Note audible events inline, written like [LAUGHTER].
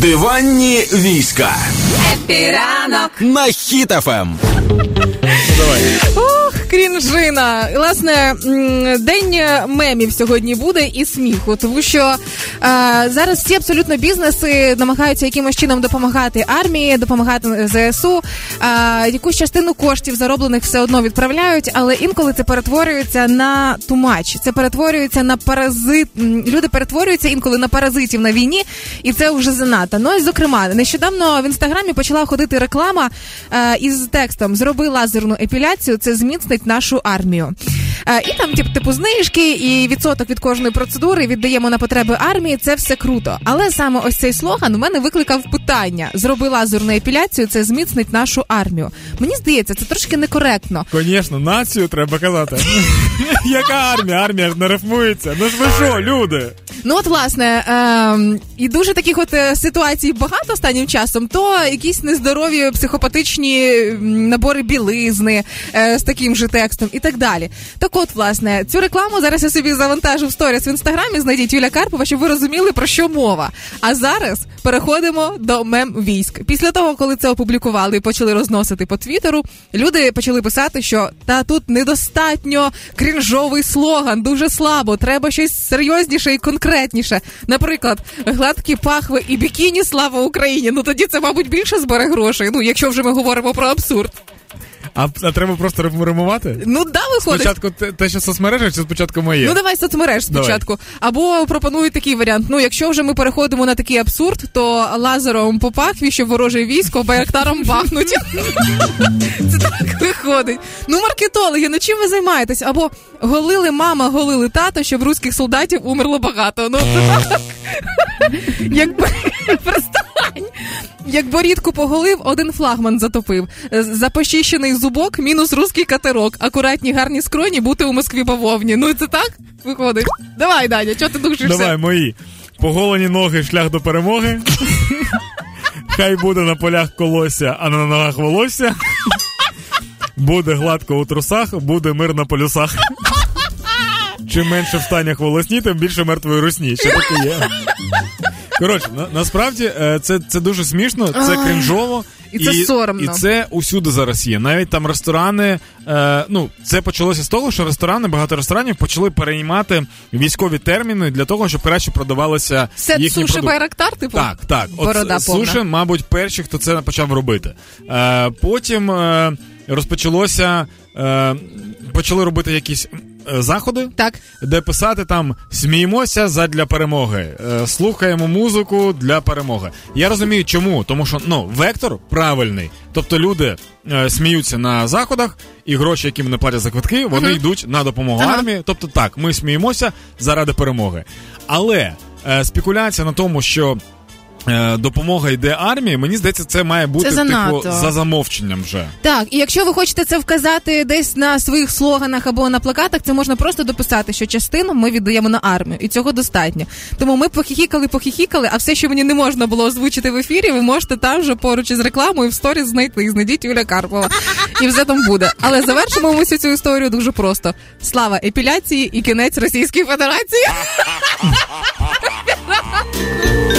Диванні війська Happy ранок на Хіт FM. Давай. Крінжина. Власне, день мемів сьогодні буде і сміху, тому що е, зараз всі абсолютно бізнеси намагаються якимось чином допомагати армії, допомагати ЗСУ. Е, якусь частину коштів зароблених все одно відправляють, але інколи це перетворюється на too much. Це перетворюється на паразит. Люди перетворюються інколи на паразитів на війні, і це вже занадто. Ну і зокрема, нещодавно в інстаграмі почала ходити реклама е, із текстом Зроби лазерну епіляцію, це зміцнить нашу армію. Е, і там, тип, типу, знижки і відсоток від кожної процедури віддаємо на потреби армії. Це все круто. Але саме ось цей слоган у мене викликав питання: зроби лазерну епіляцію, це зміцнить нашу армію. Мені здається, це трошки некоректно. Звісно, націю треба казати. [LAUGHS] Яка армія? Армія ж не рифмується. Ну ж ви що, люди? Ну от власне, е, і дуже таких от е, ситуацій багато останнім часом, то якісь нездорові психопатичні набори білизни е, з таким же текстом і так далі. Так от, власне, цю рекламу зараз я собі завантажу в сторіс в інстаграмі. Знайдіть Юля Карпова, щоб ви розуміли про що мова. А зараз переходимо до мем військ. Після того, коли це опублікували і почали розносити по твіттеру, люди почали писати, що та тут недостатньо крінжовий слоган, дуже слабо. Треба щось серйозніше і конкретніше. Наприклад, гладкі пахви і бікіні слава Україні. Ну тоді це, мабуть, більше збере грошей. Ну, якщо вже ми говоримо про абсурд. А, а треба просто ремувати? Ну да, виходить. Спочатку те, те, що соцмережа, чи спочатку моє? Ну давай соцмереж спочатку. Давай. Або пропонують такий варіант. Ну, якщо вже ми переходимо на такий абсурд, то лазером по пахві, що вороже військо, байрактаром бахнуть. Це так виходить. Ну, маркетологи, ну чим ви займаєтесь? Або голили мама, голили тато, щоб руських солдатів умерло багато. Ну це так. [LAUGHS] Якби Перестань. Як борідку поголив, один флагман затопив. Запощищений зубок, мінус русський катерок. Акуратні гарні скроні бути у Москві бавовні. Ну це так виходить. Давай, Даня, чого ти душишся? Давай, мої. Поголені ноги, шлях до перемоги. Хай буде на полях колосся, а на ногах волосся. Буде гладко у трусах, буде мир на полюсах. Чим менше в станях волосні, тим більше мертвої русні. Що таке є? Коротше, на, насправді е, це це дуже смішно, це кринжово. І це і, соромно. І це усюди зараз є. Навіть там ресторани. Е, ну, Це почалося з того, що ресторани, багато ресторанів почали переймати військові терміни для того, щоб краще продавалися Сет їхні суші Байрактар, типу? Так, так. Борода От, Суші, мабуть, перші, хто це почав робити. Е, Потім е, розпочалося. Е, Почали робити якісь заходи, так. де писати там сміємося задля перемоги, е, слухаємо музику для перемоги. Я розумію, чому, тому що ну вектор правильний. Тобто люди е, сміються на заходах, і гроші, які вони платять за квитки, вони uh-huh. йдуть на допомогу uh-huh. армії. Тобто, так, ми сміємося заради перемоги. Але е, спекуляція на тому, що Е, допомога йде армії, мені здається, це має бути це типу, за замовченням вже. Так, і якщо ви хочете це вказати десь на своїх слоганах або на плакатах, це можна просто дописати, що частину ми віддаємо на армію, і цього достатньо. Тому ми похіхікали, похіхікали, а все, що мені не можна було озвучити в ефірі, ви можете там же поруч із рекламою в сторіс знайти. Знайдіть Юля Карпова. І все там буде. Але завершимо ми всю цю історію дуже просто: слава епіляції і кінець Російської Федерації. [LAUGHS]